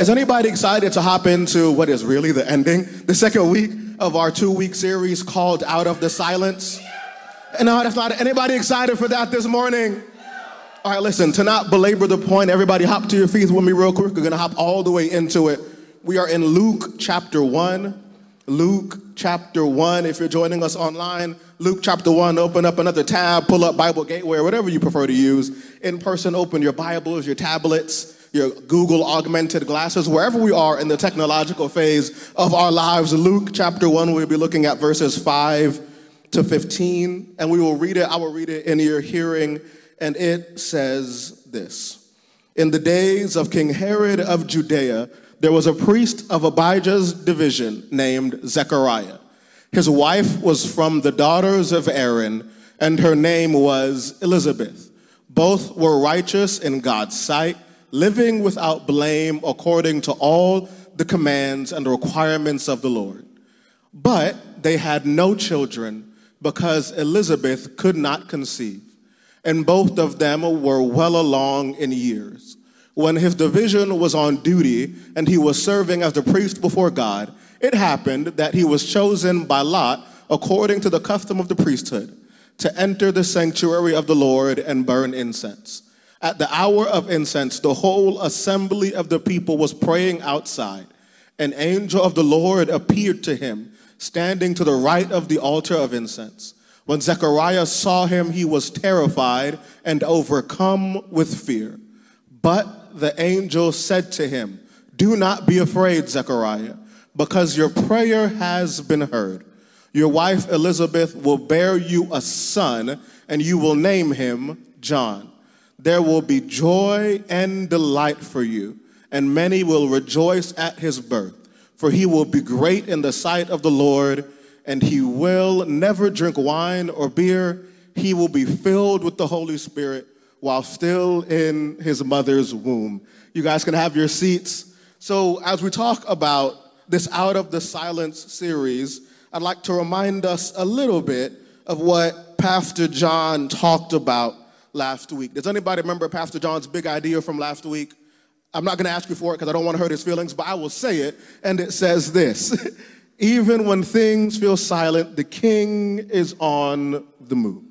Is anybody excited to hop into what is really the ending, the second week of our two week series called Out of the Silence? And no, that's not anybody excited for that this morning? All right, listen, to not belabor the point, everybody hop to your feet with me real quick. We're gonna hop all the way into it. We are in Luke chapter 1. Luke chapter 1. If you're joining us online, Luke chapter 1, open up another tab, pull up Bible Gateway, whatever you prefer to use. In person, open your Bibles, your tablets, your Google augmented glasses, wherever we are in the technological phase of our lives. Luke chapter 1, we'll be looking at verses 5 to 15, and we will read it. I will read it in your hearing, and it says this In the days of King Herod of Judea, there was a priest of Abijah's division named Zechariah. His wife was from the daughters of Aaron, and her name was Elizabeth. Both were righteous in God's sight, living without blame according to all the commands and requirements of the Lord. But they had no children because Elizabeth could not conceive, and both of them were well along in years when his division was on duty and he was serving as the priest before God, it happened that he was chosen by Lot, according to the custom of the priesthood, to enter the sanctuary of the Lord and burn incense. At the hour of incense, the whole assembly of the people was praying outside. An angel of the Lord appeared to him, standing to the right of the altar of incense. When Zechariah saw him, he was terrified and overcome with fear. But the angel said to him, Do not be afraid, Zechariah, because your prayer has been heard. Your wife Elizabeth will bear you a son, and you will name him John. There will be joy and delight for you, and many will rejoice at his birth, for he will be great in the sight of the Lord, and he will never drink wine or beer. He will be filled with the Holy Spirit while still in his mother's womb. You guys can have your seats. So, as we talk about this Out of the Silence series, I'd like to remind us a little bit of what Pastor John talked about last week. Does anybody remember Pastor John's big idea from last week? I'm not going to ask you for it because I don't want to hurt his feelings, but I will say it. And it says this Even when things feel silent, the king is on the move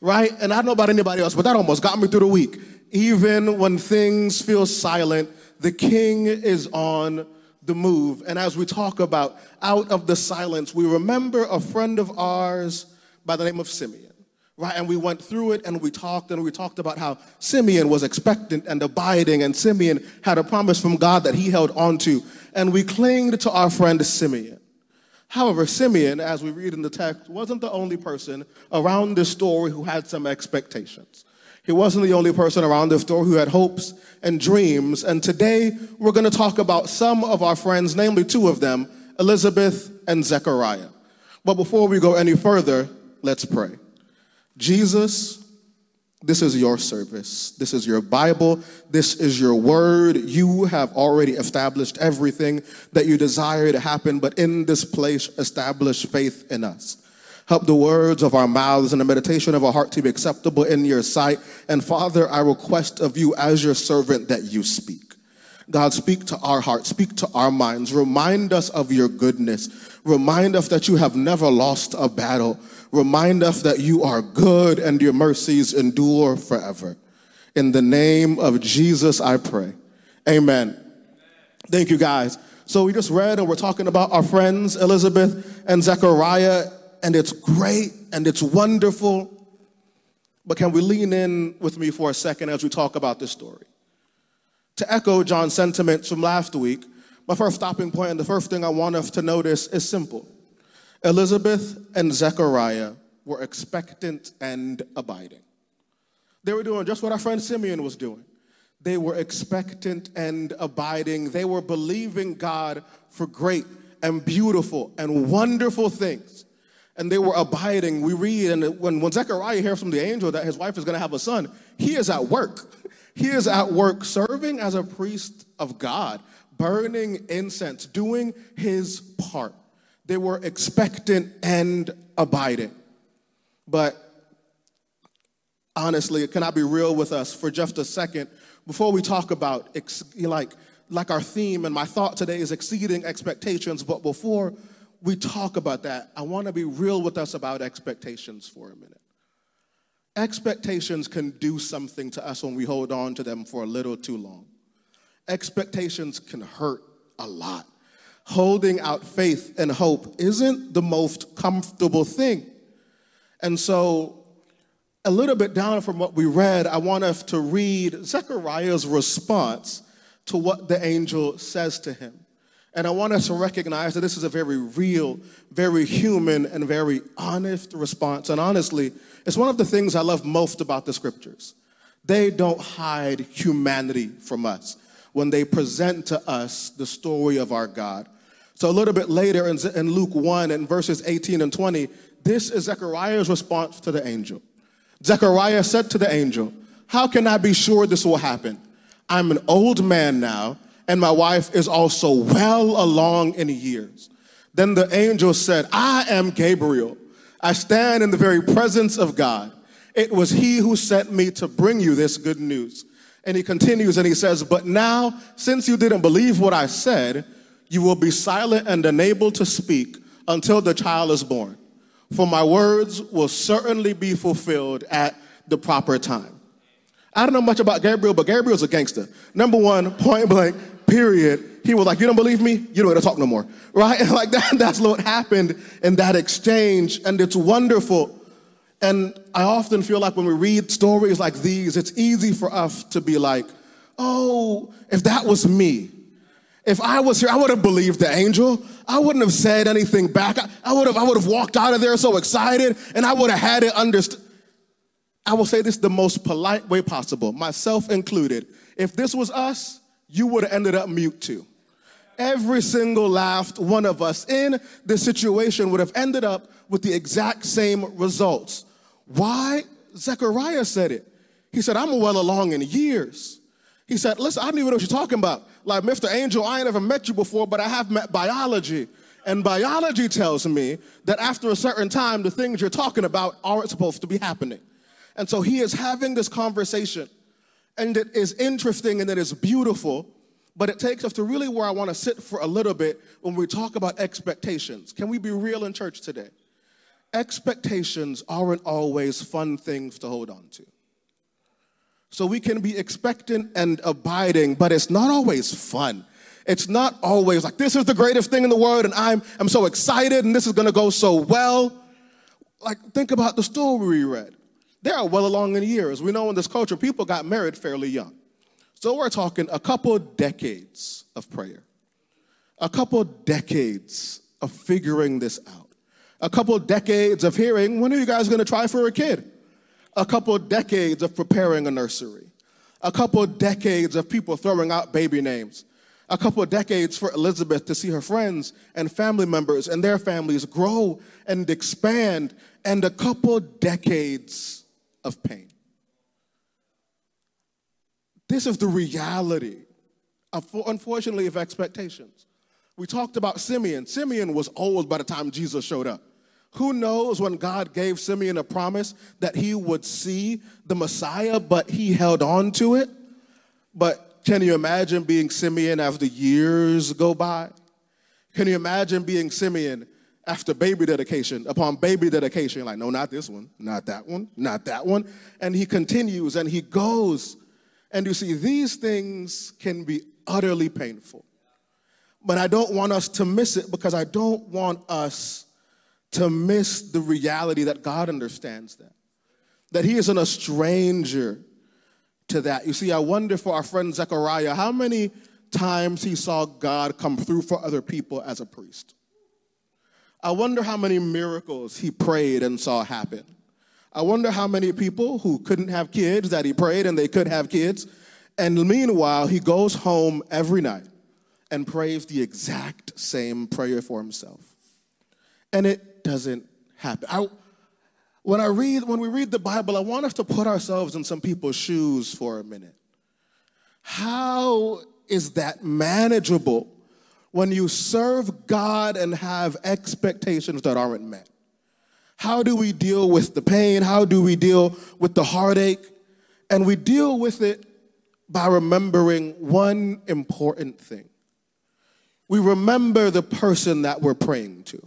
right? And I don't know about anybody else, but that almost got me through the week. Even when things feel silent, the king is on the move. And as we talk about out of the silence, we remember a friend of ours by the name of Simeon. Right, and we went through it and we talked and we talked about how Simeon was expectant and abiding, and Simeon had a promise from God that he held onto. And we clinged to our friend Simeon. However, Simeon, as we read in the text, wasn't the only person around this story who had some expectations. He wasn't the only person around this story who had hopes and dreams. And today we're going to talk about some of our friends, namely two of them, Elizabeth and Zechariah. But before we go any further, let's pray. Jesus, this is your service. This is your Bible. This is your word. You have already established everything that you desire to happen, but in this place, establish faith in us. Help the words of our mouths and the meditation of our heart to be acceptable in your sight. And Father, I request of you as your servant that you speak. God, speak to our hearts, speak to our minds. Remind us of your goodness. Remind us that you have never lost a battle. Remind us that you are good and your mercies endure forever. In the name of Jesus, I pray. Amen. Thank you, guys. So we just read and we're talking about our friends, Elizabeth and Zechariah, and it's great and it's wonderful. But can we lean in with me for a second as we talk about this story? To echo John's sentiments from last week, my first stopping point and the first thing I want us to notice is simple. Elizabeth and Zechariah were expectant and abiding. They were doing just what our friend Simeon was doing. They were expectant and abiding. They were believing God for great and beautiful and wonderful things. And they were abiding. We read, and when, when Zechariah hears from the angel that his wife is going to have a son, he is at work. He is at work serving as a priest of God, burning incense, doing his part. They were expectant and abiding. But honestly, can I be real with us for just a second before we talk about like like our theme and my thought today is exceeding expectations. But before we talk about that, I want to be real with us about expectations for a minute. Expectations can do something to us when we hold on to them for a little too long. Expectations can hurt a lot. Holding out faith and hope isn't the most comfortable thing. And so, a little bit down from what we read, I want us to read Zechariah's response to what the angel says to him. And I want us to recognize that this is a very real, very human, and very honest response. And honestly, it's one of the things I love most about the scriptures. They don't hide humanity from us when they present to us the story of our God. So a little bit later in, Luke 1 and verses 18 and 20, this is Zechariah's response to the angel. Zechariah said to the angel, How can I be sure this will happen? I'm an old man now, and my wife is also well along in years. Then the angel said, I am Gabriel. I stand in the very presence of God. It was he who sent me to bring you this good news. And he continues and he says, But now, since you didn't believe what I said, you will be silent and unable to speak until the child is born. For my words will certainly be fulfilled at the proper time. I don't know much about Gabriel, but Gabriel's a gangster. Number one, point blank, period. He was like, You don't believe me? You don't want to talk no more. Right? And like that, that's what happened in that exchange. And it's wonderful. And I often feel like when we read stories like these, it's easy for us to be like, Oh, if that was me, if I was here, I would have believed the angel. I wouldn't have said anything back. I would have, I would have walked out of there so excited and I would have had it understood. I will say this the most polite way possible, myself included. If this was us, you would have ended up mute too. Every single last one of us in this situation would have ended up with the exact same results. Why? Zechariah said it. He said, I'm well along in years. He said, Listen, I don't even know what you're talking about. Like, Mr. Angel, I ain't ever met you before, but I have met biology. And biology tells me that after a certain time, the things you're talking about aren't supposed to be happening. And so he is having this conversation. And it is interesting and it is beautiful, but it takes us to really where I want to sit for a little bit when we talk about expectations. Can we be real in church today? Expectations aren't always fun things to hold on to. So we can be expectant and abiding, but it's not always fun. It's not always like, this is the greatest thing in the world, and I'm, I'm so excited, and this is gonna go so well. Like, think about the story we read. They are well along in years. We know in this culture, people got married fairly young. So we're talking a couple decades of prayer, a couple decades of figuring this out, a couple decades of hearing, when are you guys gonna try for a kid? A couple decades of preparing a nursery, a couple decades of people throwing out baby names, a couple of decades for Elizabeth to see her friends and family members and their families grow and expand, and a couple decades of pain. This is the reality, of, unfortunately, of expectations. We talked about Simeon. Simeon was old by the time Jesus showed up. Who knows when God gave Simeon a promise that he would see the Messiah, but he held on to it? But can you imagine being Simeon after years go by? Can you imagine being Simeon after baby dedication upon baby dedication, like, no, not this one, not that one, not that one. And he continues and he goes. And you see, these things can be utterly painful. But I don't want us to miss it because I don't want us to miss the reality that God understands that. That he isn't a stranger to that. You see, I wonder for our friend Zechariah how many times he saw God come through for other people as a priest. I wonder how many miracles he prayed and saw happen. I wonder how many people who couldn't have kids that he prayed and they could have kids. And meanwhile, he goes home every night and prays the exact same prayer for himself. And it doesn't happen. I, when I read, when we read the Bible, I want us to put ourselves in some people's shoes for a minute. How is that manageable when you serve God and have expectations that aren't met? How do we deal with the pain? How do we deal with the heartache? And we deal with it by remembering one important thing. We remember the person that we're praying to.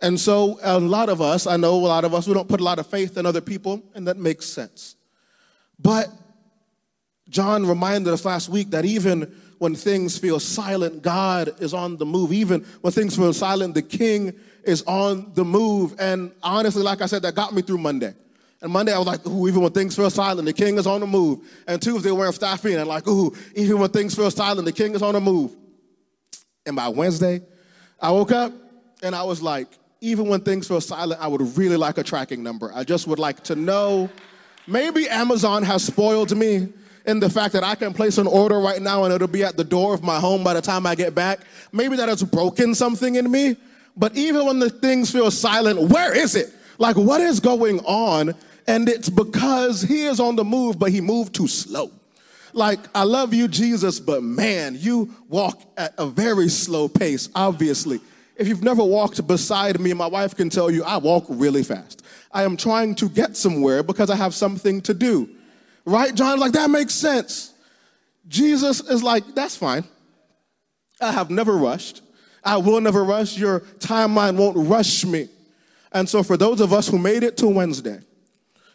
And so, a lot of us, I know a lot of us, we don't put a lot of faith in other people, and that makes sense. But John reminded us last week that even when things feel silent, God is on the move. Even when things feel silent, the King is on the move. And honestly, like I said, that got me through Monday. And Monday I was like, ooh, even when things feel silent, the king is on the move. And Tuesday we're staffing and like, ooh, even when things feel silent, the king is on the move. And by Wednesday, I woke up and I was like, even when things feel silent, I would really like a tracking number. I just would like to know. Maybe Amazon has spoiled me in the fact that I can place an order right now and it'll be at the door of my home by the time I get back. Maybe that has broken something in me. But even when the things feel silent, where is it? Like, what is going on? And it's because he is on the move, but he moved too slow. Like, I love you, Jesus, but man, you walk at a very slow pace, obviously. If you've never walked beside me, my wife can tell you I walk really fast. I am trying to get somewhere because I have something to do. Right? John's like, that makes sense. Jesus is like, that's fine. I have never rushed. I will never rush. Your timeline won't rush me. And so, for those of us who made it to Wednesday,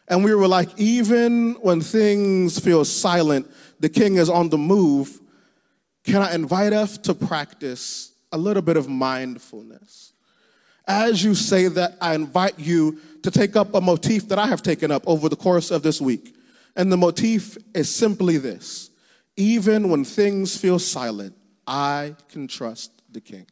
and we were like, even when things feel silent, the king is on the move, can I invite us to practice a little bit of mindfulness? As you say that, I invite you to take up a motif that I have taken up over the course of this week. And the motif is simply this even when things feel silent, I can trust the king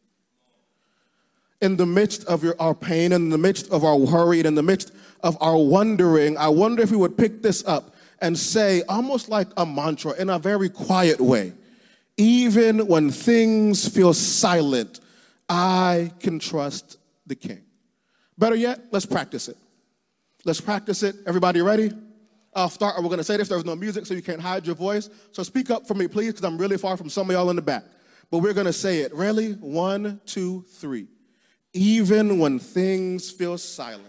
in the midst of your, our pain, in the midst of our worry, in the midst of our wondering, I wonder if we would pick this up and say, almost like a mantra in a very quiet way, even when things feel silent, I can trust the King. Better yet, let's practice it. Let's practice it. Everybody ready? I'll start. We're going to say this. There's no music, so you can't hide your voice. So speak up for me, please, because I'm really far from some of y'all in the back. But we're going to say it. Really? One, two, three. Even when things feel silent,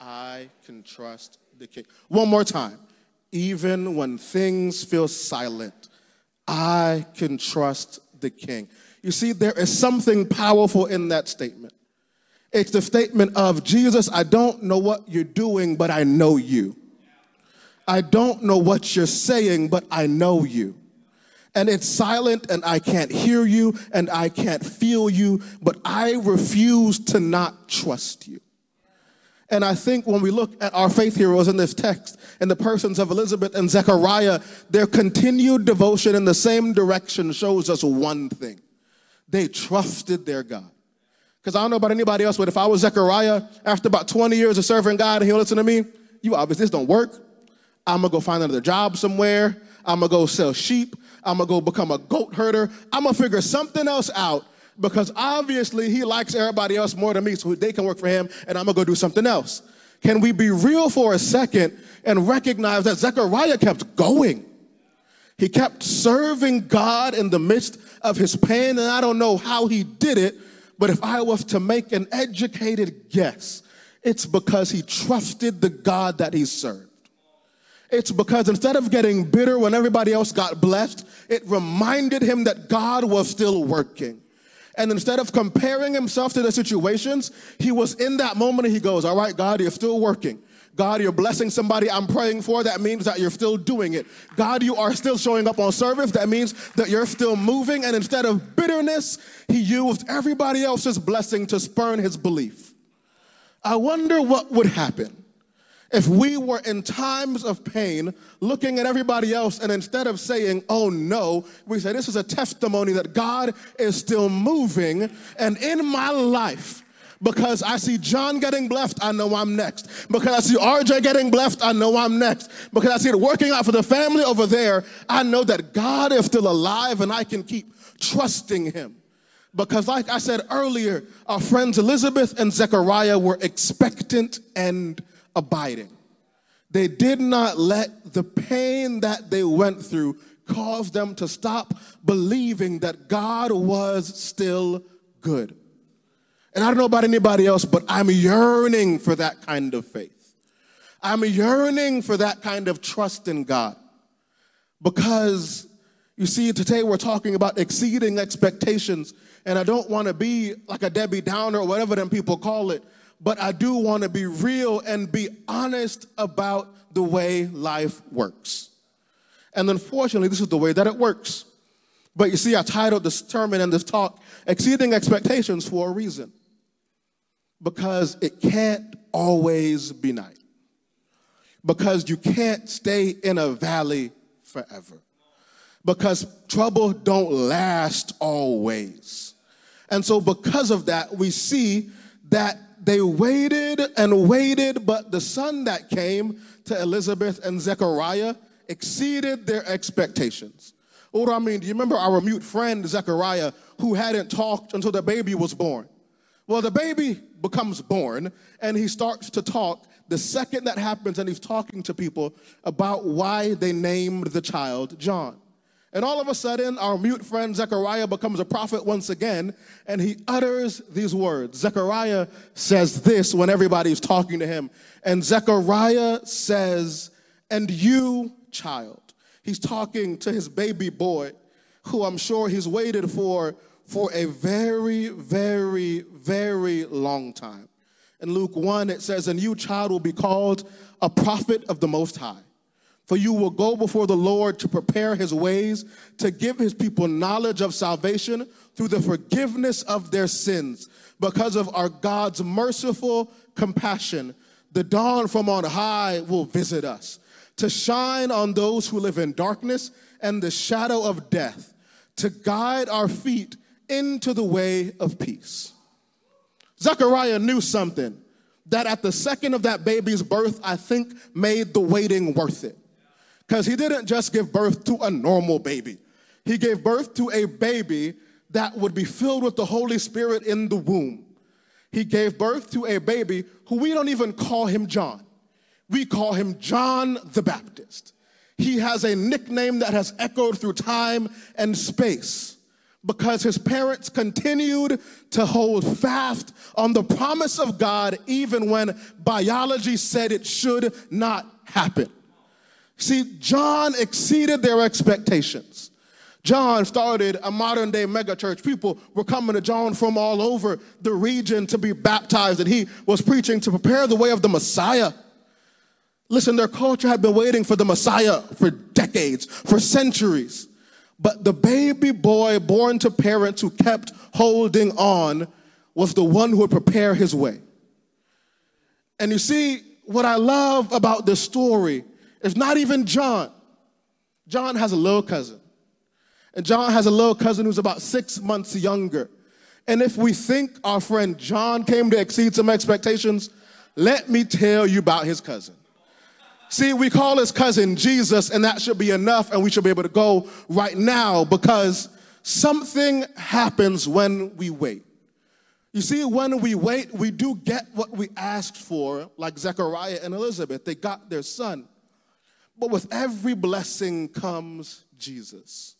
I can trust the King. One more time. Even when things feel silent, I can trust the King. You see, there is something powerful in that statement. It's the statement of Jesus, I don't know what you're doing, but I know you. I don't know what you're saying, but I know you and it's silent and I can't hear you and I can't feel you, but I refuse to not trust you. And I think when we look at our faith heroes in this text, in the persons of Elizabeth and Zechariah, their continued devotion in the same direction shows us one thing they trusted their God. Because I don't know about anybody else, but if I was Zechariah, after about 20 years of serving God and he'll listen to me, you obviously this don't work. I'm gonna go find another job somewhere. I'm gonna go sell sheep. I'm gonna go become a goat herder. I'm gonna figure something else out because obviously he likes everybody else more than me, so they can work for him, and I'm gonna go do something else. Can we be real for a second and recognize that Zechariah kept going? He kept serving God in the midst of his pain, and I don't know how he did it, but if I was to make an educated guess, it's because he trusted the God that he served. It's because instead of getting bitter when everybody else got blessed, it reminded him that God was still working. And instead of comparing himself to the situations, he was in that moment and he goes, All right, God, you're still working. God, you're blessing somebody I'm praying for. That means that you're still doing it. God, you are still showing up on service. That means that you're still moving. And instead of bitterness, he used everybody else's blessing to spurn his belief. I wonder what would happen if we were in times of pain looking at everybody else and instead of saying, oh no, we say, this is a testimony that God is still moving and in my life, because I see John getting blessed, I know I'm next. Because I see RJ getting blessed, I know I'm next. Because I see it working out for the family over there, I know that God is still alive and I can keep trusting him. Because, like I said earlier, our friends Elizabeth and Zechariah were expectant and abiding. They did not let the pain that they went through cause them to stop believing that God was still good. And I don't know about anybody else, but I'm yearning for that kind of faith. I'm yearning for that kind of trust in God. Because you see, today we're talking about exceeding expectations. And I don't want to be like a Debbie Downer or whatever them people call it, but I do want to be real and be honest about the way life works. And unfortunately, this is the way that it works. But you see, I titled this sermon and this talk, Exceeding Expectations, for a reason. Because it can't always be night. Because you can't stay in a valley forever. Because trouble don't last always. And so, because of that, we see that they waited and waited, but the son that came to Elizabeth and Zechariah exceeded their expectations. What do I mean? Do you remember our mute friend Zechariah who hadn't talked until the baby was born? Well, the baby becomes born and he starts to talk the second that happens, and he's talking to people about why they named the child John. And all of a sudden, our mute friend Zechariah becomes a prophet once again, and he utters these words. Zechariah says this when everybody's talking to him. And Zechariah says, And you, child. He's talking to his baby boy, who I'm sure he's waited for for a very, very, very long time. In Luke 1, it says, And you, child, will be called a prophet of the Most High. For you will go before the Lord to prepare his ways, to give his people knowledge of salvation through the forgiveness of their sins. Because of our God's merciful compassion, the dawn from on high will visit us, to shine on those who live in darkness and the shadow of death, to guide our feet into the way of peace. Zechariah knew something that at the second of that baby's birth, I think made the waiting worth it. Because he didn't just give birth to a normal baby, he gave birth to a baby that would be filled with the Holy Spirit in the womb. He gave birth to a baby who we don't even call him John. We call him John the Baptist. He has a nickname that has echoed through time and space because his parents continued to hold fast on the promise of God even when biology said it should not happen. See, John exceeded their expectations. John started a modern day megachurch. People were coming to John from all over the region to be baptized, and he was preaching to prepare the way of the Messiah. Listen, their culture had been waiting for the Messiah for decades, for centuries. But the baby boy born to parents who kept holding on was the one who would prepare his way. And you see, what I love about this story it's not even John. John has a little cousin. And John has a little cousin who's about six months younger. And if we think our friend John came to exceed some expectations, let me tell you about his cousin. See, we call his cousin Jesus, and that should be enough, and we should be able to go right now because something happens when we wait. You see, when we wait, we do get what we asked for, like Zechariah and Elizabeth. They got their son. But with every blessing comes Jesus.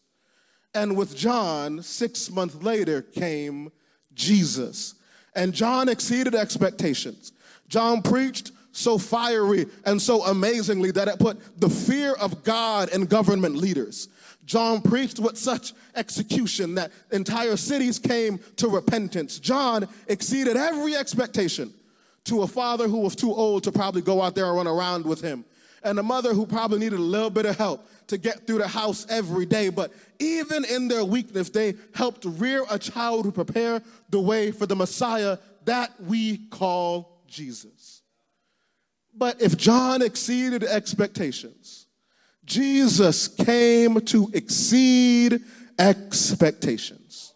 And with John, six months later came Jesus. And John exceeded expectations. John preached so fiery and so amazingly that it put the fear of God in government leaders. John preached with such execution that entire cities came to repentance. John exceeded every expectation to a father who was too old to probably go out there and run around with him and a mother who probably needed a little bit of help to get through the house every day. But even in their weakness, they helped rear a child who prepared the way for the Messiah that we call Jesus. But if John exceeded expectations, Jesus came to exceed expectations.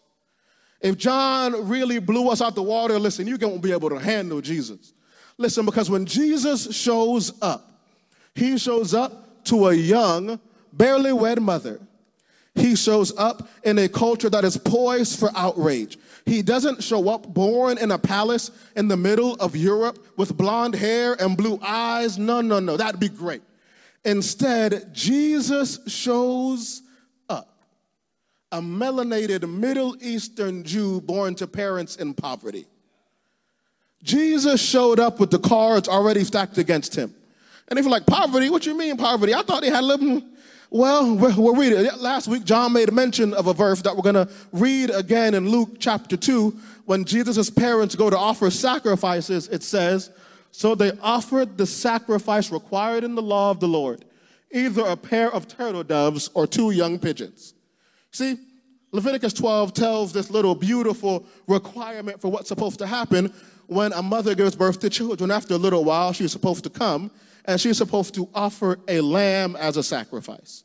If John really blew us out the water, listen, you won't be able to handle Jesus. Listen, because when Jesus shows up, he shows up to a young, barely wed mother. He shows up in a culture that is poised for outrage. He doesn't show up born in a palace in the middle of Europe with blonde hair and blue eyes. No, no, no, that'd be great. Instead, Jesus shows up a melanated Middle Eastern Jew born to parents in poverty. Jesus showed up with the cards already stacked against him. And if you're like, poverty, what you mean poverty? I thought they had a little, Well, we're, reading. Last week, John made a mention of a verse that we're going to read again in Luke chapter 2. When Jesus' parents go to offer sacrifices, it says, So they offered the sacrifice required in the law of the Lord, either a pair of turtle doves or two young pigeons. See, Leviticus 12 tells this little beautiful requirement for what's supposed to happen when a mother gives birth to children. After a little while, she's supposed to come and she's supposed to offer a lamb as a sacrifice.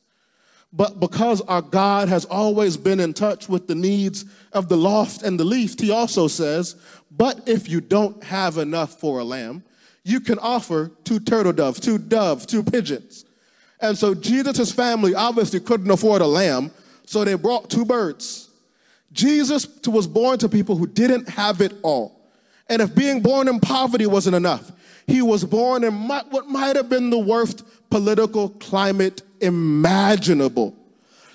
But because our God has always been in touch with the needs of the lost and the least, he also says, But if you don't have enough for a lamb, you can offer two turtle doves, two doves, two pigeons. And so Jesus' family obviously couldn't afford a lamb, so they brought two birds. Jesus was born to people who didn't have it all. And if being born in poverty wasn't enough, he was born in what might have been the worst political climate imaginable.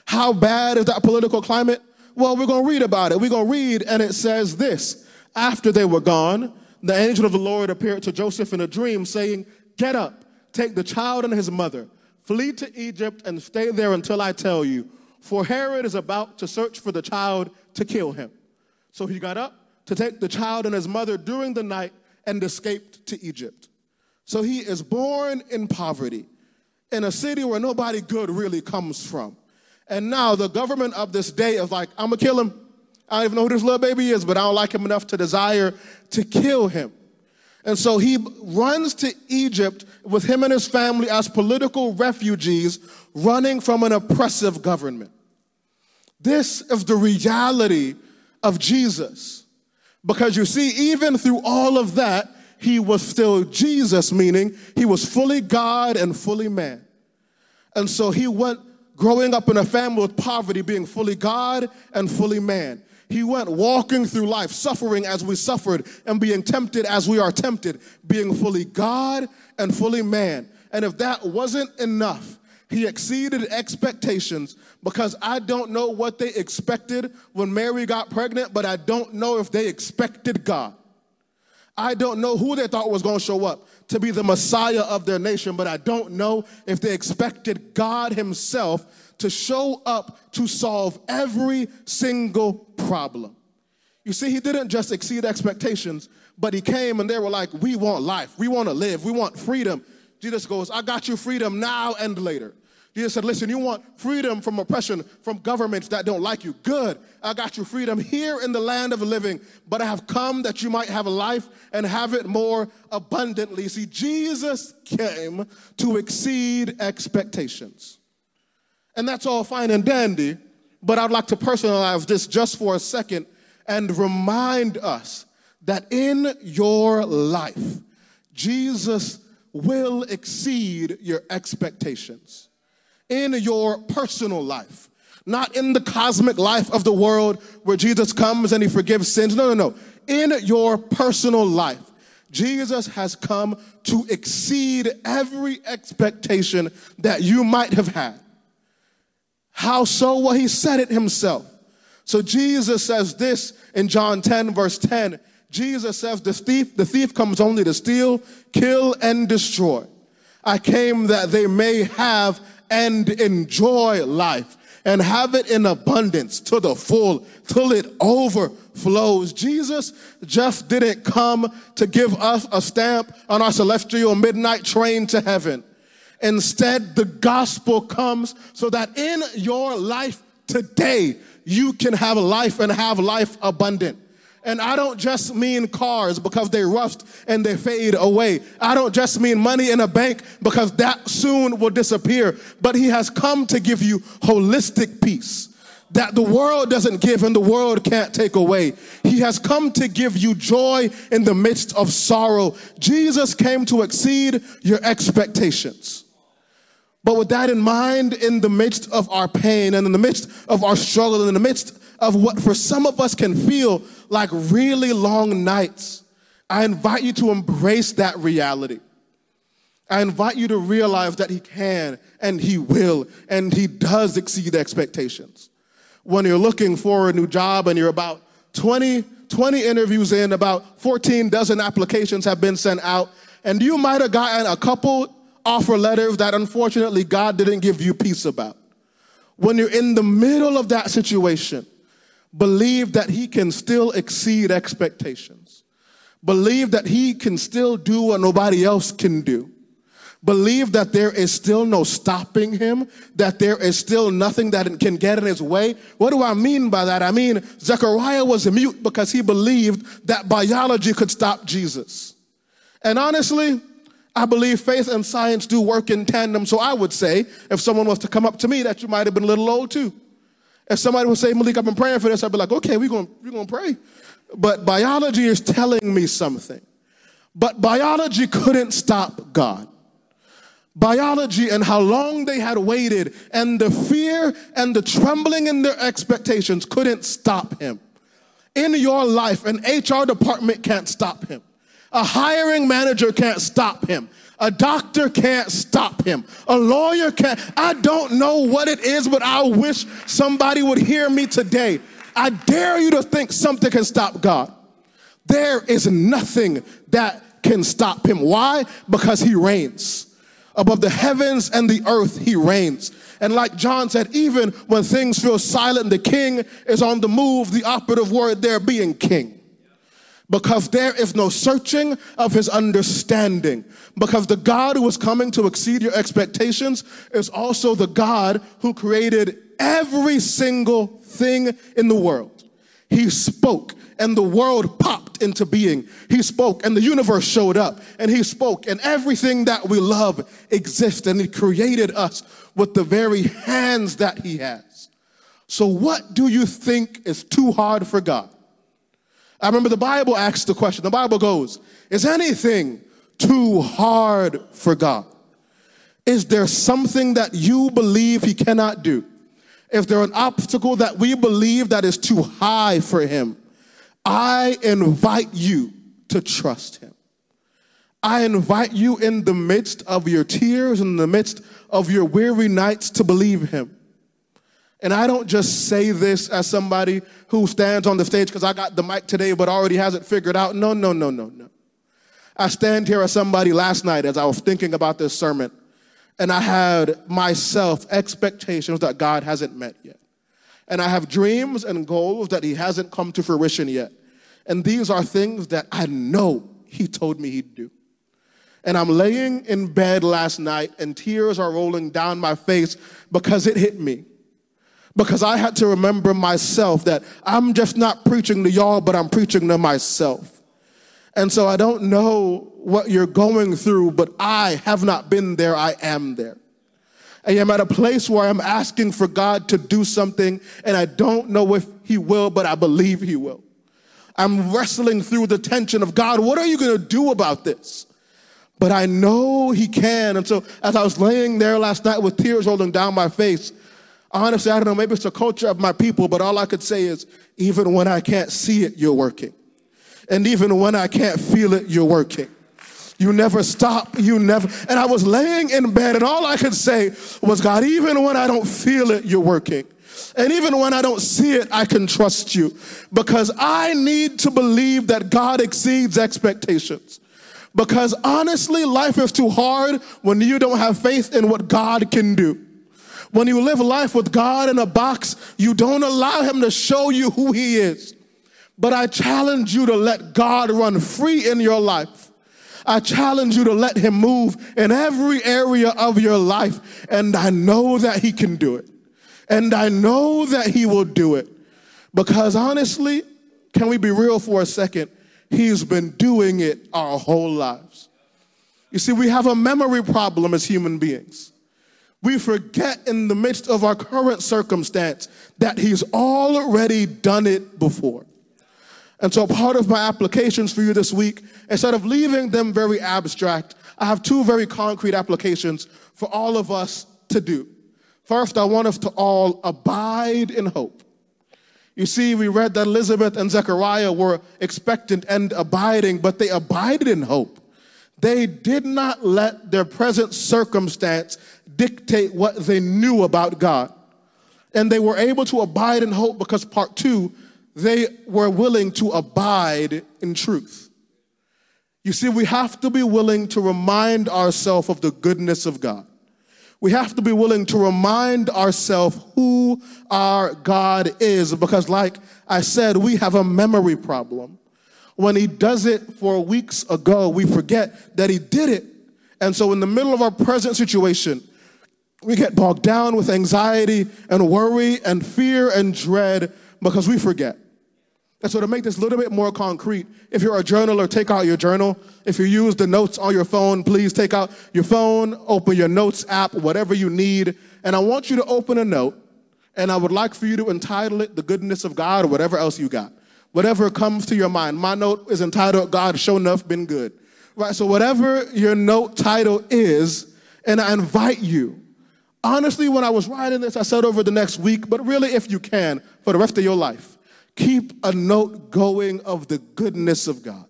How bad is that political climate? Well, we're going to read about it. We're going to read, and it says this After they were gone, the angel of the Lord appeared to Joseph in a dream, saying, Get up, take the child and his mother, flee to Egypt, and stay there until I tell you, for Herod is about to search for the child to kill him. So he got up to take the child and his mother during the night and escaped to Egypt. So he is born in poverty in a city where nobody good really comes from. And now the government of this day is like, I'm gonna kill him. I don't even know who this little baby is, but I don't like him enough to desire to kill him. And so he runs to Egypt with him and his family as political refugees running from an oppressive government. This is the reality of Jesus. Because you see, even through all of that, he was still Jesus, meaning he was fully God and fully man. And so he went growing up in a family with poverty, being fully God and fully man. He went walking through life, suffering as we suffered, and being tempted as we are tempted, being fully God and fully man. And if that wasn't enough, he exceeded expectations because I don't know what they expected when Mary got pregnant, but I don't know if they expected God. I don't know who they thought was going to show up to be the Messiah of their nation, but I don't know if they expected God Himself to show up to solve every single problem. You see, He didn't just exceed expectations, but He came and they were like, We want life, we want to live, we want freedom. Jesus goes, I got you freedom now and later. Jesus said, Listen, you want freedom from oppression from governments that don't like you. Good. I got you freedom here in the land of the living, but I have come that you might have a life and have it more abundantly. See, Jesus came to exceed expectations. And that's all fine and dandy, but I'd like to personalize this just for a second and remind us that in your life, Jesus will exceed your expectations in your personal life, not in the cosmic life of the world where Jesus comes and he forgives sins. No, no, no. In your personal life, Jesus has come to exceed every expectation that you might have had. How so? Well, he said it himself. So Jesus says this in John 10, verse 10. Jesus says, The thief, the thief comes only to steal, kill, and destroy. I came that they may have and enjoy life and have it in abundance to the full till it overflows. Jesus just didn't come to give us a stamp on our celestial midnight train to heaven. Instead, the gospel comes so that in your life today, you can have life and have life abundant. And I don't just mean cars because they rust and they fade away. I don't just mean money in a bank because that soon will disappear. But He has come to give you holistic peace that the world doesn't give and the world can't take away. He has come to give you joy in the midst of sorrow. Jesus came to exceed your expectations. But with that in mind, in the midst of our pain and in the midst of our struggle, and in the midst of what for some of us can feel like really long nights, I invite you to embrace that reality. I invite you to realize that He can and He will and He does exceed expectations. When you're looking for a new job and you're about 20, 20 interviews in, about 14 dozen applications have been sent out, and you might have gotten a couple offer letters that unfortunately God didn't give you peace about. When you're in the middle of that situation, believe that He can still exceed expectations. Believe that He can still do what nobody else can do. Believe that there is still no stopping Him, that there is still nothing that can get in His way. What do I mean by that? I mean, Zechariah was mute because he believed that biology could stop Jesus. And honestly, I believe faith and science do work in tandem. So I would say, if someone was to come up to me, that you might have been a little old too. If somebody would say, Malik, I've been praying for this, I'd be like, okay, we're going we're gonna pray. But biology is telling me something. But biology couldn't stop God. Biology and how long they had waited, and the fear and the trembling in their expectations couldn't stop him. In your life, an HR department can't stop him. A hiring manager can't stop him. A doctor can't stop him. A lawyer can't. I don't know what it is, but I wish somebody would hear me today. I dare you to think something can stop God. There is nothing that can stop him. Why? Because he reigns. Above the heavens and the earth, he reigns. And like John said, even when things feel silent, the king is on the move, the operative word there being king because there is no searching of his understanding. Because the God who is coming to exceed your expectations is also the God who created every single thing in the world. He spoke and the world popped into being. He spoke and the universe showed up and he spoke and everything that we love exists and he created us with the very hands that he has. So what do you think is too hard for God? I remember the Bible asks the question. The Bible goes, Is anything too hard for God? Is there something that you believe He cannot do? Is there an obstacle that we believe that is too high for Him? I invite you to trust Him. I invite you in the midst of your tears, in the midst of your weary nights, to believe Him. And I don't just say this as somebody who stands on the stage because I got the mic today but already has it figured out. No, no, no, no, no. I stand here as somebody last night as I was thinking about this sermon, and I had myself expectations that God hasn't met yet. And I have dreams and goals that He hasn't come to fruition yet. And these are things that I know He told me He'd do. And I'm laying in bed last night, and tears are rolling down my face because it hit me because I had to remember myself that I'm just not preaching to y'all, but I'm preaching to myself. And so I don't know what you're going through, but I have not been there, I am there. I am at a place where I'm asking for God to do something, and I don't know if He will, but I believe He will. I'm wrestling through the tension of God, what are you going to do about this? But I know He can. And so as I was laying there last night with tears rolling down my face, honestly, I don't know, maybe it's the culture of my people, but all I could say is, even when I can't see it, you're working. And even when I can't feel it, you're working. You never stop. You never. And I was laying in bed, and all I could say was, God, even when I don't feel it, you're working. And even when I don't see it, I can trust you because I need to believe that God exceeds expectations. Because honestly, life is too hard when you don't have faith in what God can do. When you live life with God in a box, you don't allow Him to show you who He is. But I challenge you to let God run free in your life. I challenge you to let Him move in every area of your life. And I know that He can do it. And I know that He will do it. Because honestly, can we be real for a second? He's been doing it our whole lives. You see, we have a memory problem as human beings we forget in the midst of our current circumstance that He's already done it before. And so, part of my applications for you this week, instead of leaving them very abstract, I have two very concrete applications for all of us to do. First, I want us to all abide in hope. You see, we read that Elizabeth and Zechariah were expectant and abiding, but they abided in hope. They did not let their present circumstance dictate what they knew about God. And they were able to abide in hope because, part two, they were willing to abide in truth. You see, we have to be willing to remind ourselves of the goodness of God. We have to be willing to remind ourselves who our God is because, like I said, we have a memory problem. When He does it for weeks ago, we forget that He did it. And so, in the middle of our present situation, we get bogged down with anxiety and worry and fear and dread because we forget. And so, to make this a little bit more concrete, if you're a journaler, take out your journal. If you use the notes on your phone, please take out your phone, open your notes app, whatever you need. And I want you to open a note, and I would like for you to entitle it The Goodness of God or whatever else you got. Whatever comes to your mind. My note is entitled God Show Enough Been Good. Right? So, whatever your note title is, and I invite you. Honestly, when I was writing this, I said over the next week, but really, if you can, for the rest of your life keep a note going of the goodness of God.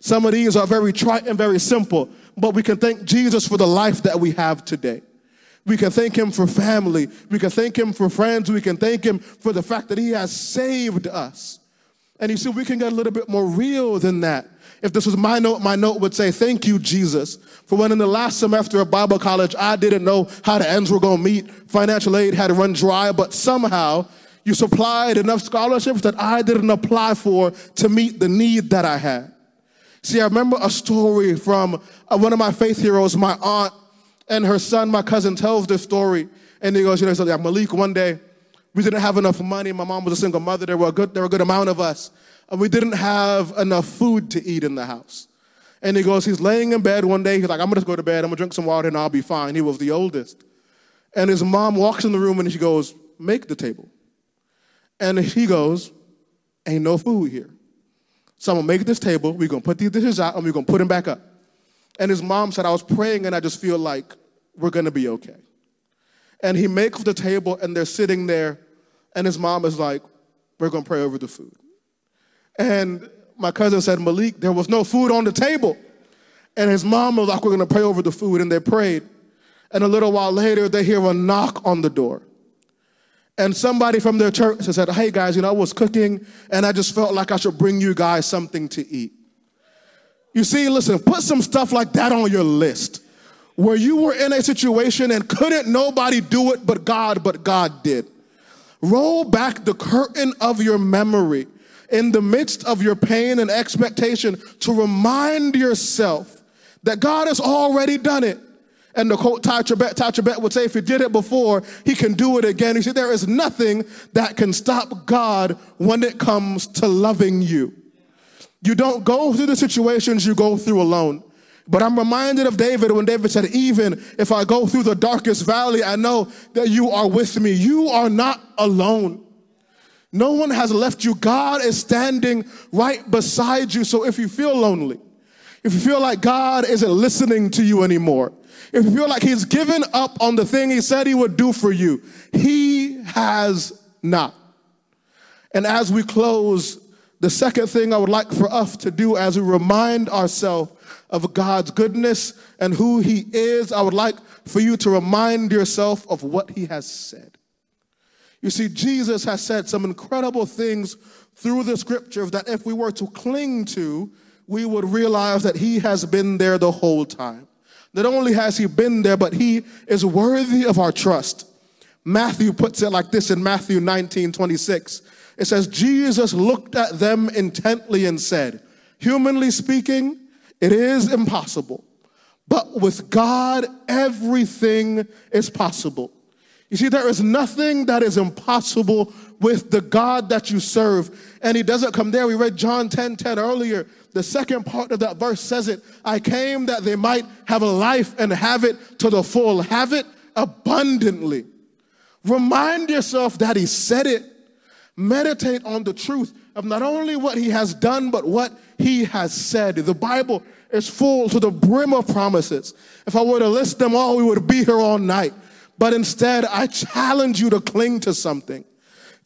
Some of these are very trite and very simple, but we can thank Jesus for the life that we have today. We can thank him for family. We can thank him for friends. We can thank him for the fact that he has saved us. And you see, we can get a little bit more real than that. If this was my note, my note would say, Thank you, Jesus, for when in the last semester of Bible college, I didn't know how the ends were going to meet. Financial aid had run dry, but somehow you supplied enough scholarships that I didn't apply for to meet the need that I had. See, I remember a story from uh, one of my faith heroes, my aunt and her son, my cousin, tells this story. And he goes, you know, so like Malik, one day we didn't have enough money. My mom was a single mother. There were a good, there were a good amount of us. And we didn't have enough food to eat in the house. And he goes, he's laying in bed one day. He's like, I'm gonna go to bed. I'm gonna drink some water and I'll be fine. He was the oldest. And his mom walks in the room and she goes, make the table. And he goes, Ain't no food here. So I'm gonna make this table, we're gonna put these dishes out, and we're gonna put them back up. And his mom said, I was praying and I just feel like we're gonna be okay. And he makes the table and they're sitting there, and his mom is like, We're gonna pray over the food. And my cousin said, Malik, there was no food on the table. And his mom was like, We're gonna pray over the food. And they prayed. And a little while later, they hear a knock on the door. And somebody from their church said, Hey guys, you know, I was cooking and I just felt like I should bring you guys something to eat. You see, listen, put some stuff like that on your list where you were in a situation and couldn't nobody do it but God, but God did. Roll back the curtain of your memory in the midst of your pain and expectation to remind yourself that God has already done it. And the quote Ty Tribbett, Ty would say, if he did it before, he can do it again. He said, there is nothing that can stop God when it comes to loving you. You don't go through the situations you go through alone. But I'm reminded of David when David said, Even if I go through the darkest valley, I know that you are with me. You are not alone. No one has left you. God is standing right beside you. So if you feel lonely, if you feel like God isn't listening to you anymore, if you feel like he's given up on the thing he said he would do for you, he has not. And as we close, the second thing I would like for us to do as we remind ourselves of God's goodness and who he is, I would like for you to remind yourself of what he has said. You see, Jesus has said some incredible things through the scriptures that if we were to cling to, we would realize that he has been there the whole time. Not only has he been there, but he is worthy of our trust. Matthew puts it like this in Matthew 19 26. It says, Jesus looked at them intently and said, Humanly speaking, it is impossible, but with God, everything is possible. You see, there is nothing that is impossible with the God that you serve. And he doesn't come there. We read John 10 10 earlier. The second part of that verse says it I came that they might have a life and have it to the full, have it abundantly. Remind yourself that he said it. Meditate on the truth of not only what he has done, but what he has said. The Bible is full to the brim of promises. If I were to list them all, we would be here all night. But instead, I challenge you to cling to something.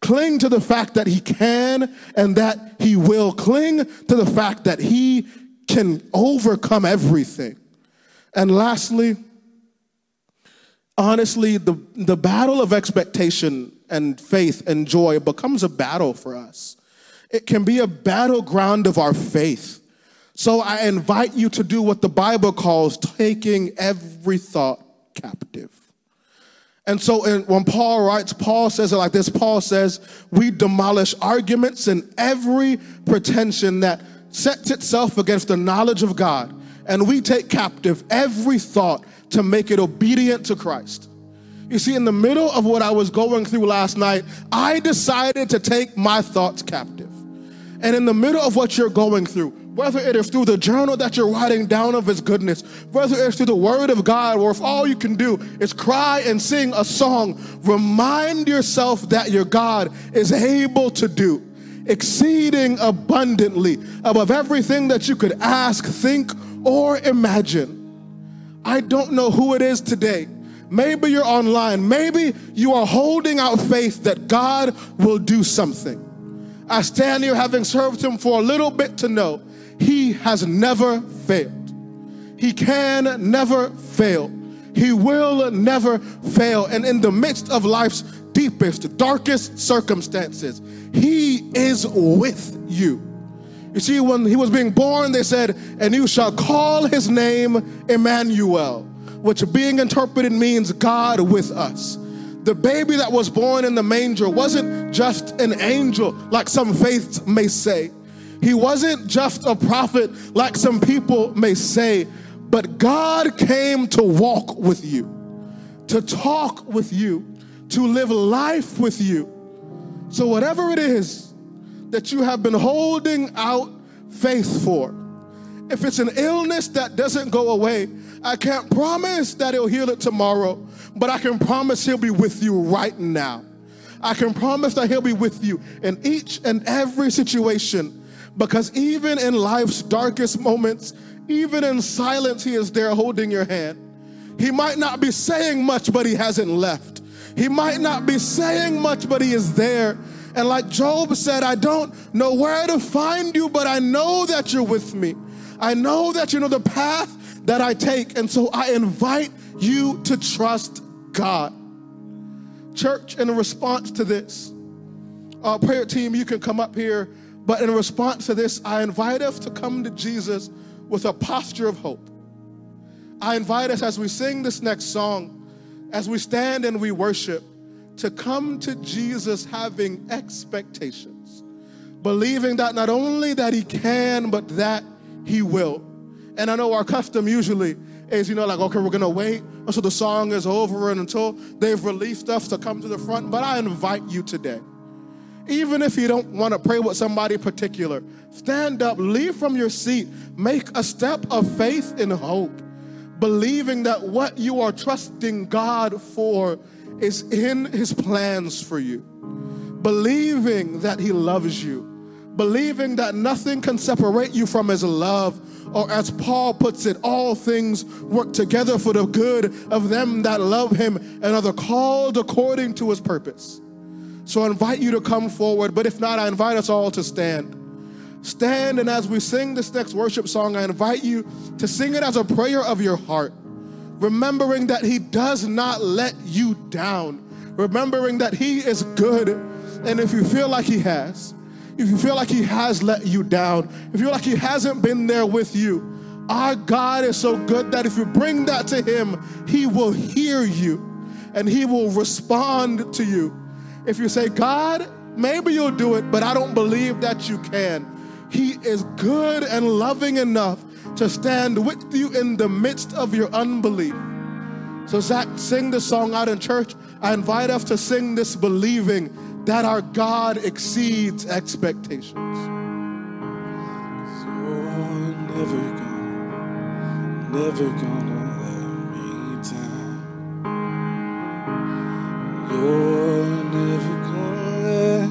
Cling to the fact that He can and that He will. Cling to the fact that He can overcome everything. And lastly, honestly, the, the battle of expectation and faith and joy becomes a battle for us. It can be a battleground of our faith. So I invite you to do what the Bible calls taking every thought captive. And so in, when Paul writes, Paul says it like this Paul says, We demolish arguments and every pretension that sets itself against the knowledge of God, and we take captive every thought to make it obedient to Christ. You see, in the middle of what I was going through last night, I decided to take my thoughts captive. And in the middle of what you're going through, whether it is through the journal that you're writing down of His goodness, whether it's through the Word of God, or if all you can do is cry and sing a song, remind yourself that your God is able to do exceeding abundantly above everything that you could ask, think, or imagine. I don't know who it is today. Maybe you're online. Maybe you are holding out faith that God will do something. I stand here having served Him for a little bit to know He has never failed. He can never fail. He will never fail. And in the midst of life's deepest, darkest circumstances, He is with you. You see, when He was being born, they said, And you shall call His name Emmanuel, which being interpreted means God with us. The baby that was born in the manger wasn't just an angel, like some faiths may say. He wasn't just a prophet, like some people may say, but God came to walk with you, to talk with you, to live life with you. So, whatever it is that you have been holding out faith for, if it's an illness that doesn't go away, I can't promise that He'll heal it tomorrow, but I can promise He'll be with you right now. I can promise that He'll be with you in each and every situation because even in life's darkest moments, even in silence, He is there holding your hand. He might not be saying much, but He hasn't left. He might not be saying much, but He is there. And like Job said, I don't know where to find you, but I know that you're with me. I know that you know the path that I take. And so I invite you to trust God. Church, in response to this, our prayer team, you can come up here. But in response to this, I invite us to come to Jesus with a posture of hope. I invite us as we sing this next song, as we stand and we worship, to come to Jesus having expectations, believing that not only that he can, but that he will. And I know our custom usually is, you know, like, okay, we're gonna wait until the song is over and until they've released us to come to the front. But I invite you today, even if you don't want to pray with somebody particular, stand up, leave from your seat, make a step of faith and hope, believing that what you are trusting God for is in His plans for you, believing that He loves you, believing that nothing can separate you from His love or as Paul puts it, all things work together for the good of them that love him and are the called according to his purpose. So I invite you to come forward, but if not, I invite us all to stand. Stand, and as we sing this next worship song, I invite you to sing it as a prayer of your heart, remembering that he does not let you down, remembering that he is good. And if you feel like he has, if you feel like He has let you down, if you feel like He hasn't been there with you, our God is so good that if you bring that to Him, He will hear you and He will respond to you. If you say, God, maybe you'll do it, but I don't believe that you can, He is good and loving enough to stand with you in the midst of your unbelief. So, Zach, sing the song out in church. I invite us to sing this believing that our God exceeds expectations. So never gonna, never gonna let me down. You're never gonna let,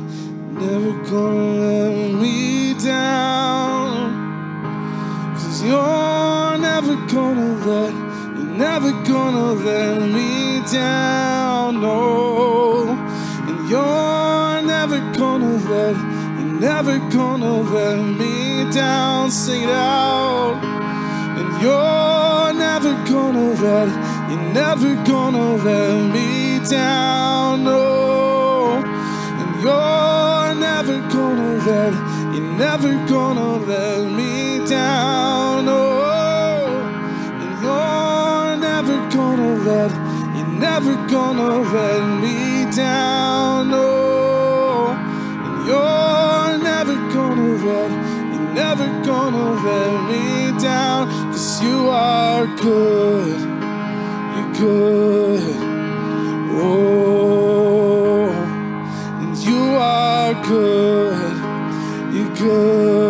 never gonna let me down. Cause you're never gonna let, you're never gonna let me down. No, never gonna let me down. Sing it out. And you're never gonna let, you're never gonna let me down. No. And you're never gonna let, you're never gonna let me down. No. And you're never gonna let, you're never gonna let me down. Down. Cause you are good, you're good. Oh, and you are good, you're good.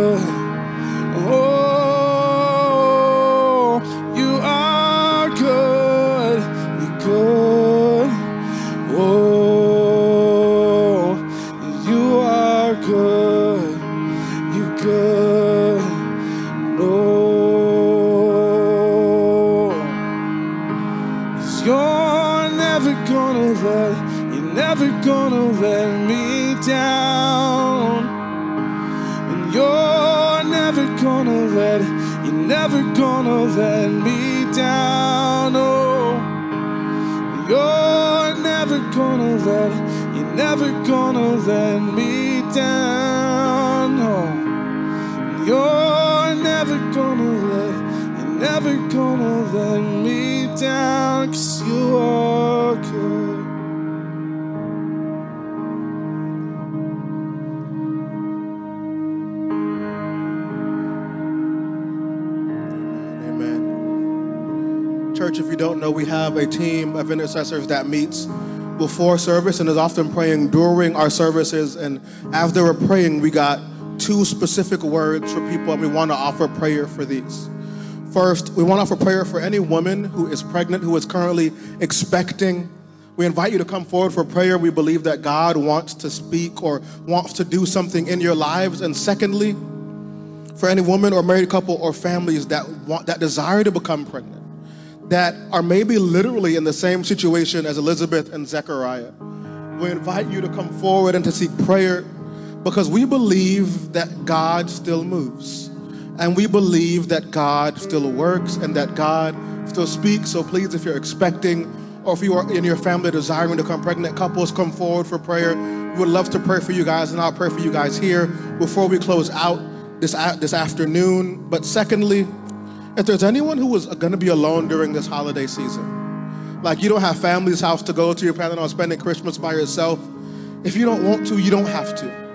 Don't know, we have a team of intercessors that meets before service and is often praying during our services. And as they were praying, we got two specific words for people, and we want to offer prayer for these. First, we want to offer prayer for any woman who is pregnant, who is currently expecting. We invite you to come forward for prayer. We believe that God wants to speak or wants to do something in your lives. And secondly, for any woman or married couple or families that want that desire to become pregnant, that are maybe literally in the same situation as Elizabeth and Zechariah. We invite you to come forward and to seek prayer because we believe that God still moves. And we believe that God still works and that God still speaks. So please, if you're expecting or if you are in your family desiring to become pregnant, couples come forward for prayer. We would love to pray for you guys, and I'll pray for you guys here before we close out this, this afternoon. But secondly, if there's anyone who is going to be alone during this holiday season, like you don't have family's house to go to, you're planning on spending Christmas by yourself, if you don't want to, you don't have to.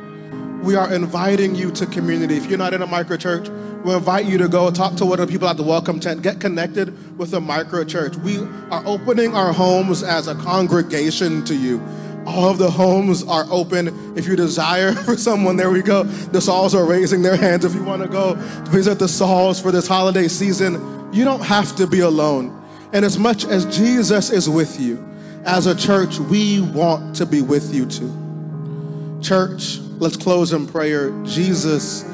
We are inviting you to community. If you're not in a micro church, we invite you to go talk to one of the people at the welcome tent, get connected with a micro church. We are opening our homes as a congregation to you. All of the homes are open. If you desire for someone, there we go. The Sauls are raising their hands. If you want to go visit the Sauls for this holiday season, you don't have to be alone. And as much as Jesus is with you, as a church, we want to be with you too. Church, let's close in prayer. Jesus,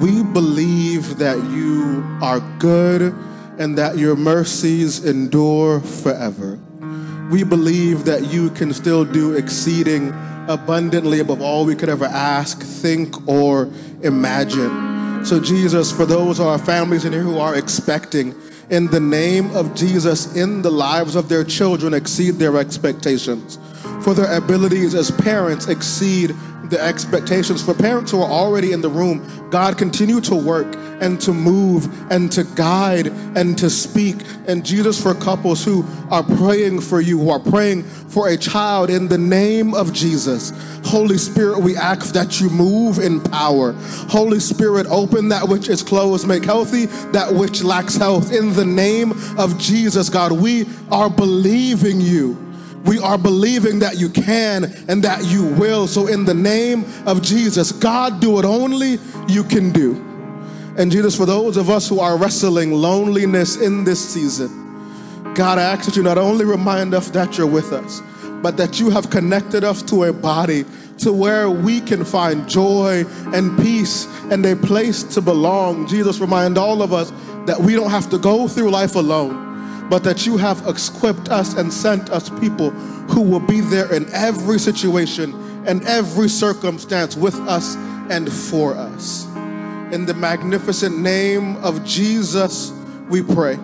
we believe that you are good and that your mercies endure forever. We believe that you can still do exceeding abundantly above all we could ever ask, think, or imagine. So, Jesus, for those of our families in here who are expecting, in the name of Jesus, in the lives of their children, exceed their expectations. For their abilities as parents, exceed the expectations. For parents who are already in the room, God, continue to work and to move and to guide and to speak. And Jesus, for couples who are praying for you, who are praying for a child in the name of Jesus. Holy Spirit, we ask that you move in power. Holy Spirit, open that which is closed, make healthy that which lacks health. In the name of Jesus, God, we are believing you. We are believing that you can and that you will. So, in the name of Jesus, God, do what only you can do. And Jesus, for those of us who are wrestling loneliness in this season, God, I ask that you not only remind us that you're with us, but that you have connected us to a body to where we can find joy and peace and a place to belong. Jesus, remind all of us that we don't have to go through life alone but that you have equipped us and sent us people who will be there in every situation and every circumstance with us and for us. In the magnificent name of Jesus, we pray.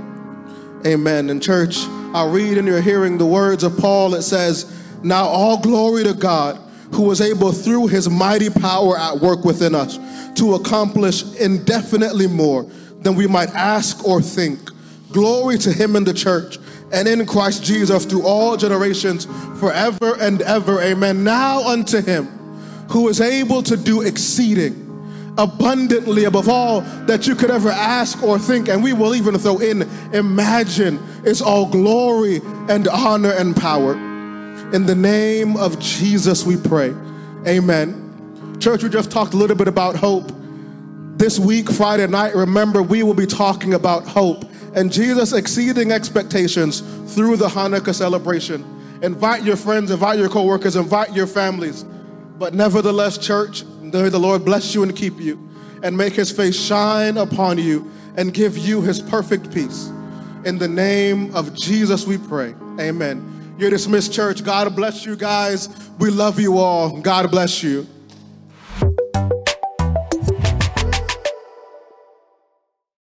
Amen. And church, I'll read in your hearing the words of Paul. It says, Now all glory to God, who was able through his mighty power at work within us to accomplish indefinitely more than we might ask or think. Glory to him in the church and in Christ Jesus through all generations, forever and ever. Amen. Now unto him who is able to do exceeding abundantly above all that you could ever ask or think, and we will even throw in imagine, is all glory and honor and power. In the name of Jesus, we pray. Amen. Church, we just talked a little bit about hope. This week, Friday night, remember, we will be talking about hope and Jesus exceeding expectations through the Hanukkah celebration. Invite your friends, invite your coworkers, invite your families. But nevertheless, church, may the Lord bless you and keep you and make his face shine upon you and give you his perfect peace. In the name of Jesus, we pray. Amen. You're dismissed, church. God bless you guys. We love you all. God bless you.